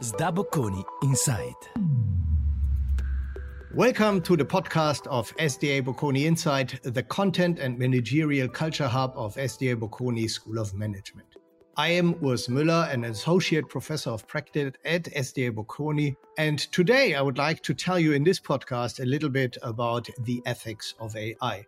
Sda Bocconi Insight. Welcome to the podcast of SDA Bocconi Insight, the content and managerial culture hub of SDA Bocconi School of Management. I am Urs Müller, an associate professor of practice at SDA Bocconi. And today I would like to tell you in this podcast a little bit about the ethics of AI.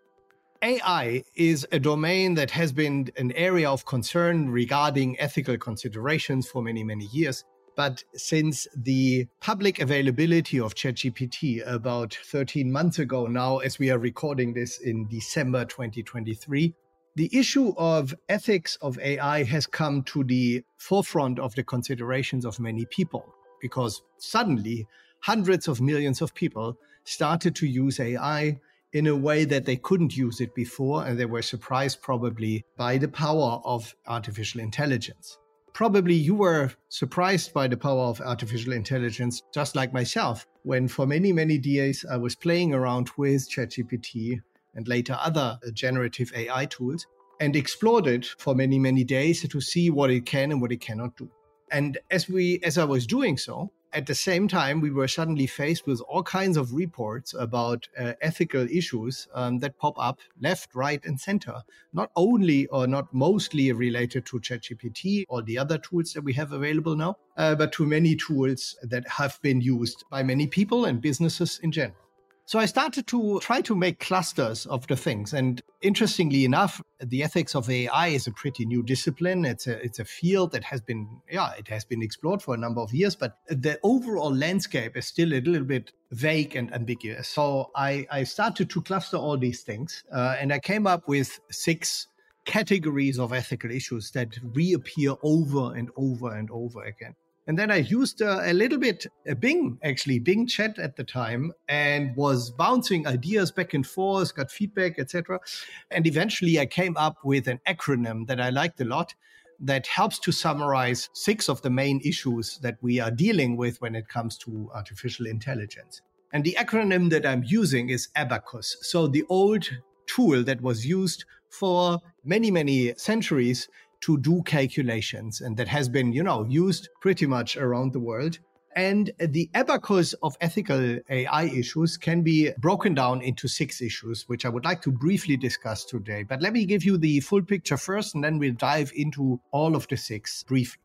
AI is a domain that has been an area of concern regarding ethical considerations for many, many years. But since the public availability of ChatGPT about 13 months ago now, as we are recording this in December 2023, the issue of ethics of AI has come to the forefront of the considerations of many people because suddenly hundreds of millions of people started to use AI in a way that they couldn't use it before, and they were surprised probably by the power of artificial intelligence. Probably you were surprised by the power of artificial intelligence, just like myself, when for many, many days I was playing around with ChatGPT and later other generative AI tools and explored it for many, many days to see what it can and what it cannot do. And as we, as I was doing so, at the same time, we were suddenly faced with all kinds of reports about uh, ethical issues um, that pop up left, right, and center, not only or not mostly related to ChatGPT or the other tools that we have available now, uh, but to many tools that have been used by many people and businesses in general. So I started to try to make clusters of the things. And interestingly enough, the ethics of AI is a pretty new discipline. It's a, it's a field that has been, yeah, it has been explored for a number of years, but the overall landscape is still a little bit vague and ambiguous. So I, I started to cluster all these things uh, and I came up with six categories of ethical issues that reappear over and over and over again. And then I used uh, a little bit a Bing, actually, Bing chat at the time, and was bouncing ideas back and forth, got feedback, etc. And eventually I came up with an acronym that I liked a lot that helps to summarize six of the main issues that we are dealing with when it comes to artificial intelligence. And the acronym that I'm using is Abacus. So the old tool that was used for many, many centuries to do calculations and that has been, you know, used pretty much around the world. And the abacus of ethical AI issues can be broken down into six issues, which I would like to briefly discuss today. But let me give you the full picture first, and then we'll dive into all of the six briefly.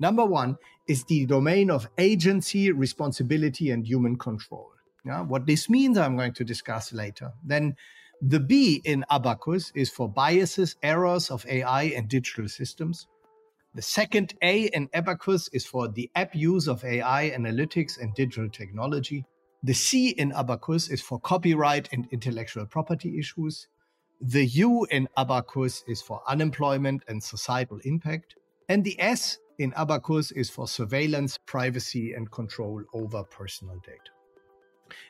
Number one is the domain of agency, responsibility, and human control. Yeah, what this means, I'm going to discuss later. Then the B in Abacus is for biases, errors of AI and digital systems. The second A in Abacus is for the abuse of AI analytics and digital technology. The C in Abacus is for copyright and intellectual property issues. The U in Abacus is for unemployment and societal impact. And the S in Abacus is for surveillance, privacy, and control over personal data.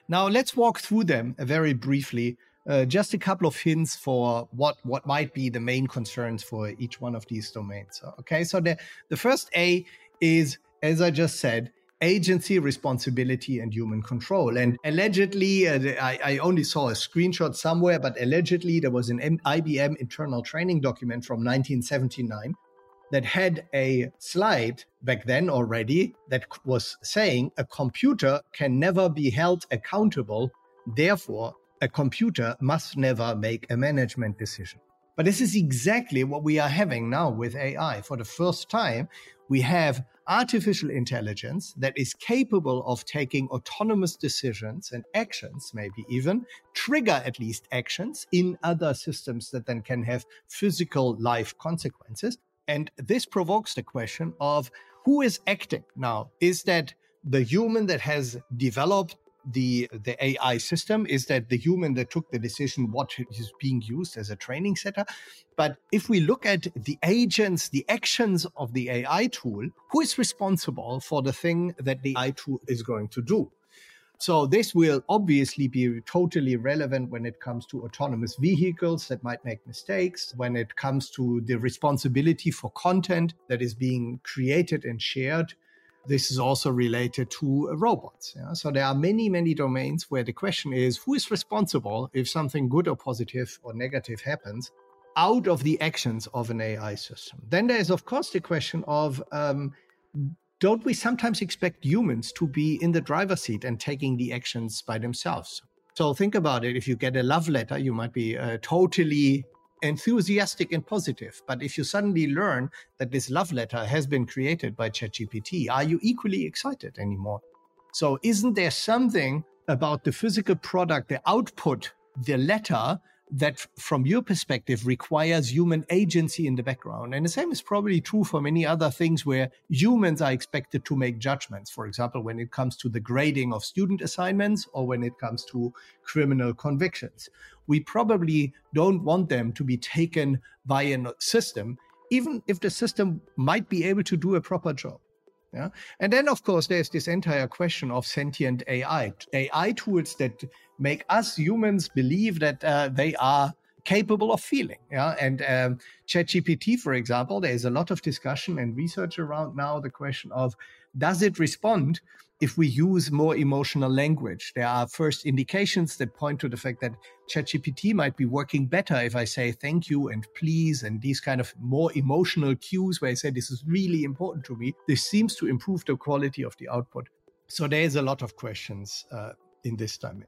Now let's walk through them very briefly uh, just a couple of hints for what what might be the main concerns for each one of these domains. Okay, so the the first A is, as I just said, agency, responsibility, and human control. And allegedly, uh, I, I, only saw a screenshot somewhere, but allegedly there was an M- IBM internal training document from 1979 that had a slide back then already that was saying a computer can never be held accountable. Therefore, a computer must never make a management decision. But this is exactly what we are having now with AI. For the first time, we have artificial intelligence that is capable of taking autonomous decisions and actions, maybe even trigger at least actions in other systems that then can have physical life consequences. And this provokes the question of who is acting now? Is that the human that has developed the the AI system is that the human that took the decision what is being used as a training setup. But if we look at the agents, the actions of the AI tool, who is responsible for the thing that the AI tool is going to do? So this will obviously be totally relevant when it comes to autonomous vehicles that might make mistakes, when it comes to the responsibility for content that is being created and shared this is also related to robots. Yeah? So there are many, many domains where the question is who is responsible if something good or positive or negative happens out of the actions of an AI system. Then there is, of course, the question of um, don't we sometimes expect humans to be in the driver's seat and taking the actions by themselves? So think about it. If you get a love letter, you might be uh, totally enthusiastic and positive. But if you suddenly learn that this love letter has been created by ChatGPT, are you equally excited anymore? So isn't there something about the physical product, the output, the letter that from your perspective requires human agency in the background. And the same is probably true for many other things where humans are expected to make judgments. For example, when it comes to the grading of student assignments or when it comes to criminal convictions. We probably don't want them to be taken by a system, even if the system might be able to do a proper job. Yeah. And then, of course, there's this entire question of sentient AI, AI tools that make us humans believe that uh, they are capable of feeling. Yeah. And um, ChatGPT, for example, there is a lot of discussion and research around now the question of does it respond if we use more emotional language. There are first indications that point to the fact that ChatGPT might be working better if I say thank you and please and these kind of more emotional cues where I say this is really important to me. This seems to improve the quality of the output. So there is a lot of questions uh, in this domain.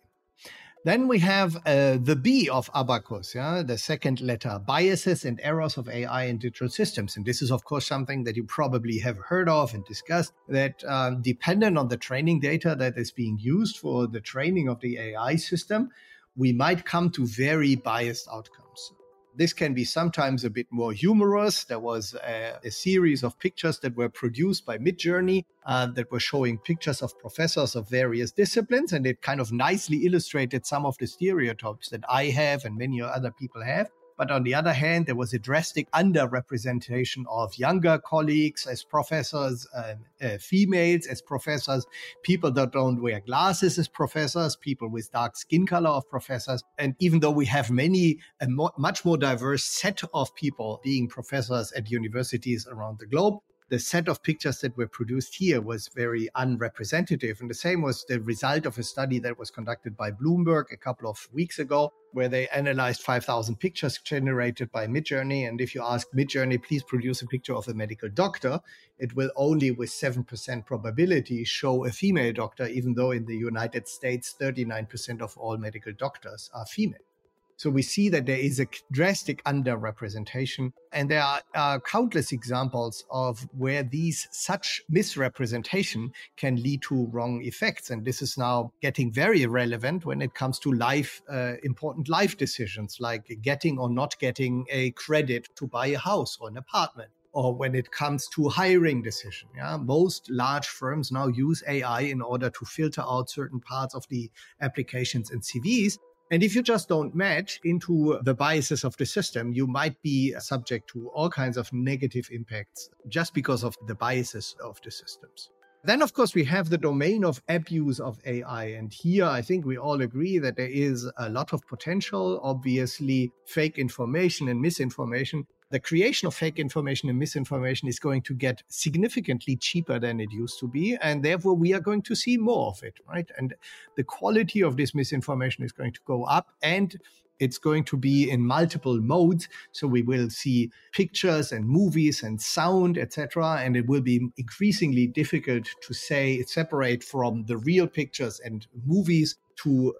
Then we have uh, the B of Abacus, yeah, the second letter, biases and errors of AI in digital systems. And this is, of course, something that you probably have heard of and discussed that um, dependent on the training data that is being used for the training of the AI system, we might come to very biased outcomes. This can be sometimes a bit more humorous. There was a, a series of pictures that were produced by Midjourney uh, that were showing pictures of professors of various disciplines, and it kind of nicely illustrated some of the stereotypes that I have and many other people have. But on the other hand, there was a drastic underrepresentation of younger colleagues as professors, uh, uh, females as professors, people that don't wear glasses as professors, people with dark skin color of professors. And even though we have many, a mo- much more diverse set of people being professors at universities around the globe, the set of pictures that were produced here was very unrepresentative. And the same was the result of a study that was conducted by Bloomberg a couple of weeks ago, where they analyzed 5,000 pictures generated by Midjourney. And if you ask Midjourney, please produce a picture of a medical doctor, it will only with 7% probability show a female doctor, even though in the United States, 39% of all medical doctors are female. So we see that there is a drastic underrepresentation. And there are, are countless examples of where these such misrepresentation can lead to wrong effects. And this is now getting very relevant when it comes to life, uh, important life decisions like getting or not getting a credit to buy a house or an apartment or when it comes to hiring decision. Yeah, most large firms now use AI in order to filter out certain parts of the applications and CVs. And if you just don't match into the biases of the system, you might be subject to all kinds of negative impacts just because of the biases of the systems. Then, of course, we have the domain of abuse of AI. And here I think we all agree that there is a lot of potential. Obviously, fake information and misinformation the creation of fake information and misinformation is going to get significantly cheaper than it used to be. And therefore, we are going to see more of it, right? And the quality of this misinformation is going to go up and it's going to be in multiple modes so we will see pictures and movies and sound etc and it will be increasingly difficult to say separate from the real pictures and movies to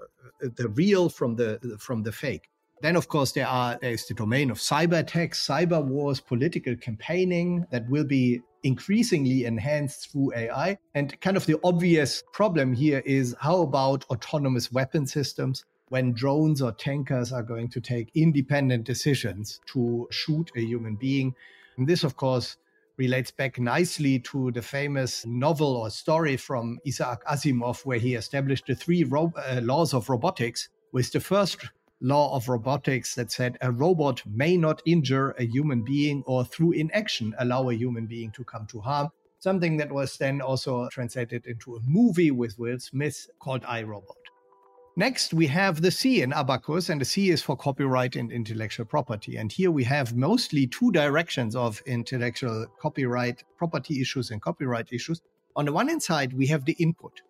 uh, the real from the from the fake then, of course, there are there is the domain of cyber attacks, cyber wars, political campaigning that will be increasingly enhanced through AI. And kind of the obvious problem here is how about autonomous weapon systems? When drones or tankers are going to take independent decisions to shoot a human being. And this, of course, relates back nicely to the famous novel or story from Isaac Asimov, where he established the three uh, laws of robotics, with the first law of robotics that said a robot may not injure a human being or through inaction allow a human being to come to harm. Something that was then also translated into a movie with Will Smith called I Robot. Next, we have the C in Abacus, and the C is for copyright and intellectual property. And here we have mostly two directions of intellectual copyright property issues and copyright issues. On the one hand side, we have the input.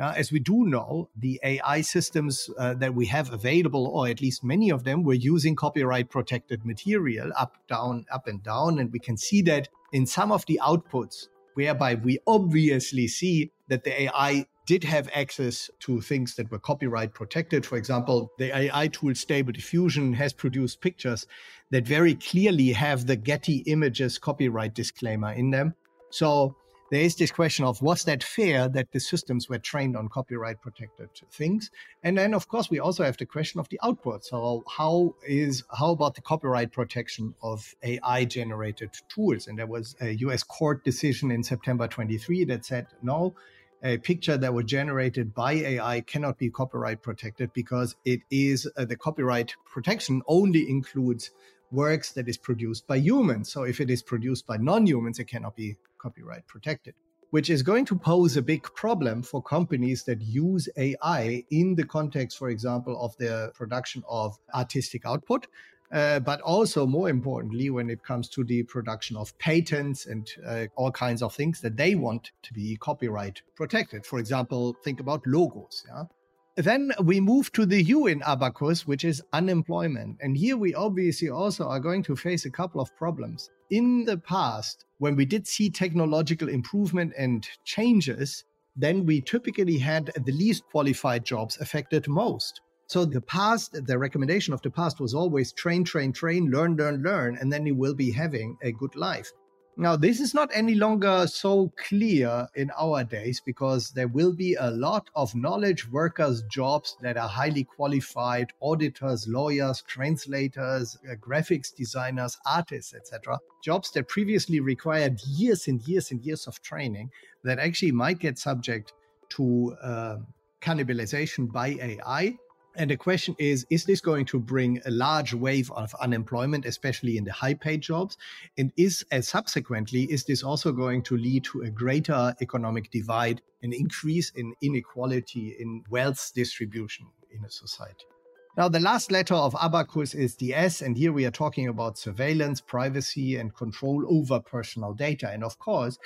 Uh, as we do know, the AI systems uh, that we have available, or at least many of them, were using copyright protected material up, down, up, and down. And we can see that in some of the outputs whereby we obviously see that the AI did have access to things that were copyright protected. For example, the AI tool Stable Diffusion has produced pictures that very clearly have the Getty Images copyright disclaimer in them. So there is this question of was that fair that the systems were trained on copyright protected things? And then of course we also have the question of the output. So how is how about the copyright protection of ai generated tools? And there was a us court decision in september 23 that said no a picture that was generated by AI cannot be copyright protected because it is uh, the copyright protection only includes works that is produced by humans. So if it is produced by non-humans, it cannot be copyright protected, which is going to pose a big problem for companies that use AI in the context, for example, of their production of artistic output. Uh, but also, more importantly, when it comes to the production of patents and uh, all kinds of things that they want to be copyright protected. For example, think about logos. Yeah? Then we move to the U in Abacus, which is unemployment. And here we obviously also are going to face a couple of problems. In the past, when we did see technological improvement and changes, then we typically had the least qualified jobs affected most. So the past, the recommendation of the past was always train, train, train, learn, learn, learn, and then you will be having a good life. Now, this is not any longer so clear in our days because there will be a lot of knowledge workers' jobs that are highly qualified auditors, lawyers, translators, uh, graphics designers, artists, etc. Jobs that previously required years and years and years of training that actually might get subject to uh, cannibalization by AI and the question is Is this going to bring a large wave of unemployment, especially in the high paid jobs? And is, as subsequently, is this also going to lead to a greater economic divide, an increase in inequality in wealth distribution in a society? Now, the last letter of Abacus is the S, and here we are talking about surveillance, privacy, and control over personal data. And of course,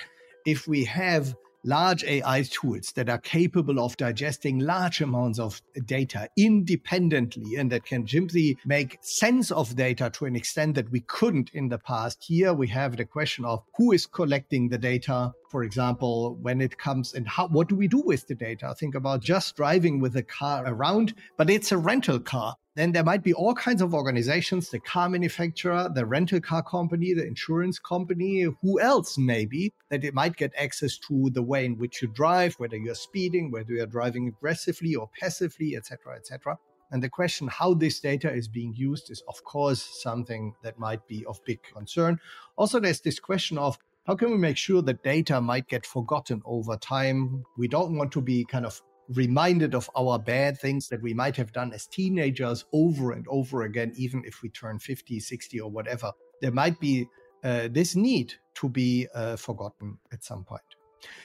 if we have large AI tools that are capable of digesting large amounts of data independently and that can simply make sense of data to an extent that we couldn't in the past. Here we have the question of who is collecting the data, for example, when it comes and how, what do we do with the data? Think about just driving with a car around, but it's a rental car. Then there might be all kinds of organizations, the car manufacturer, the rental car company, the insurance company, who else maybe that it might get access to the way in which you drive, whether you're speeding, whether you're driving aggressively or passively, etc., etc. And the question how this data is being used is, of course, something that might be of big concern. Also, there's this question of how can we make sure that data might get forgotten over time? We don't want to be kind of reminded of our bad things that we might have done as teenagers over and over again, even if we turn 50, 60, or whatever. There might be uh, this need to be uh, forgotten at some point.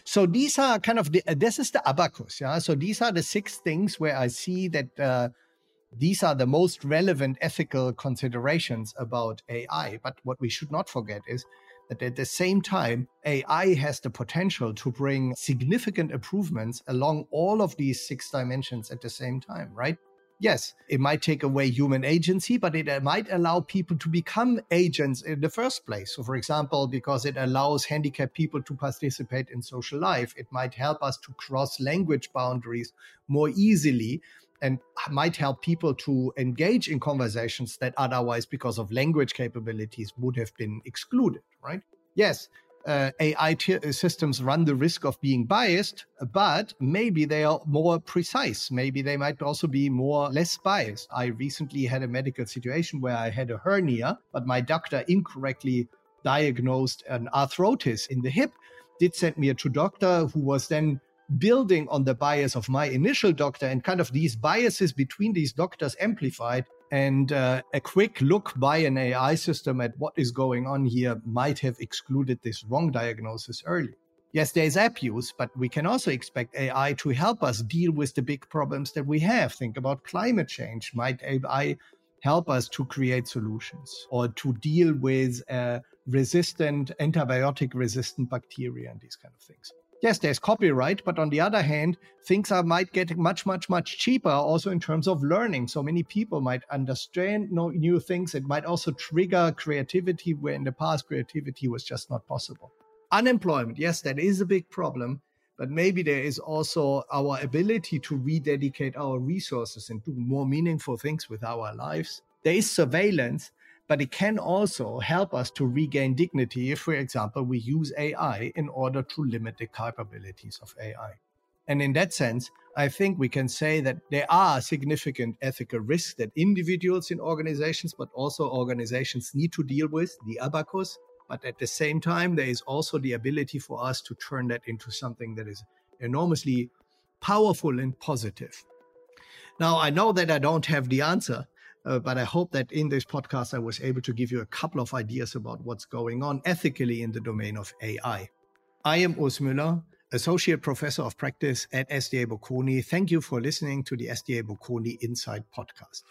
So these are kind of the, uh, this is the abacus. Yeah. So these are the six things where I see that uh, these are the most relevant ethical considerations about AI. But what we should not forget is that at the same time, AI has the potential to bring significant improvements along all of these six dimensions at the same time, right? Yes, it might take away human agency, but it uh, might allow people to become agents in the first place. So, for example, because it allows handicapped people to participate in social life, it might help us to cross language boundaries more easily and might help people to engage in conversations that otherwise, because of language capabilities, would have been excluded, right? Yes, uh, AI t- uh, systems run the risk of being biased, but maybe they are more precise. Maybe they might also be more less biased. I recently had a medical situation where I had a hernia, but my doctor incorrectly diagnosed an arthritis in the hip, did send me to doctor who was then building on the bias of my initial doctor and kind of these biases between these doctors amplified. And uh, a quick look by an AI system at what is going on here might have excluded this wrong diagnosis early. Yes, there is abuse, but we can also expect AI to help us deal with the big problems that we have. Think about climate change. Might AI help us to create solutions or to deal with uh, resistant, antibiotic resistant bacteria and these kind of things? Yes, there's copyright, but on the other hand, things are might get much, much, much cheaper also in terms of learning. So many people might understand new things. It might also trigger creativity where in the past creativity was just not possible. Unemployment, yes, that is a big problem, but maybe there is also our ability to rededicate our resources and do more meaningful things with our lives. There is surveillance, but it can also help us to regain dignity if, for example, we use AI in order to limit the capabilities of AI. And in that sense, I think we can say that there are significant ethical risks that individuals in organizations, but also organizations need to deal with, the abacus. But at the same time, there is also the ability for us to turn that into something that is enormously powerful and positive. Now, I know that I don't have the answer, uh, but I hope that in this podcast, I was able to give you a couple of ideas about what's going on ethically in the domain of AI. I am Urs Müller, Associate Professor of Practice at SDA Bocconi. Thank you for listening to the SDA Bocconi Insight podcast.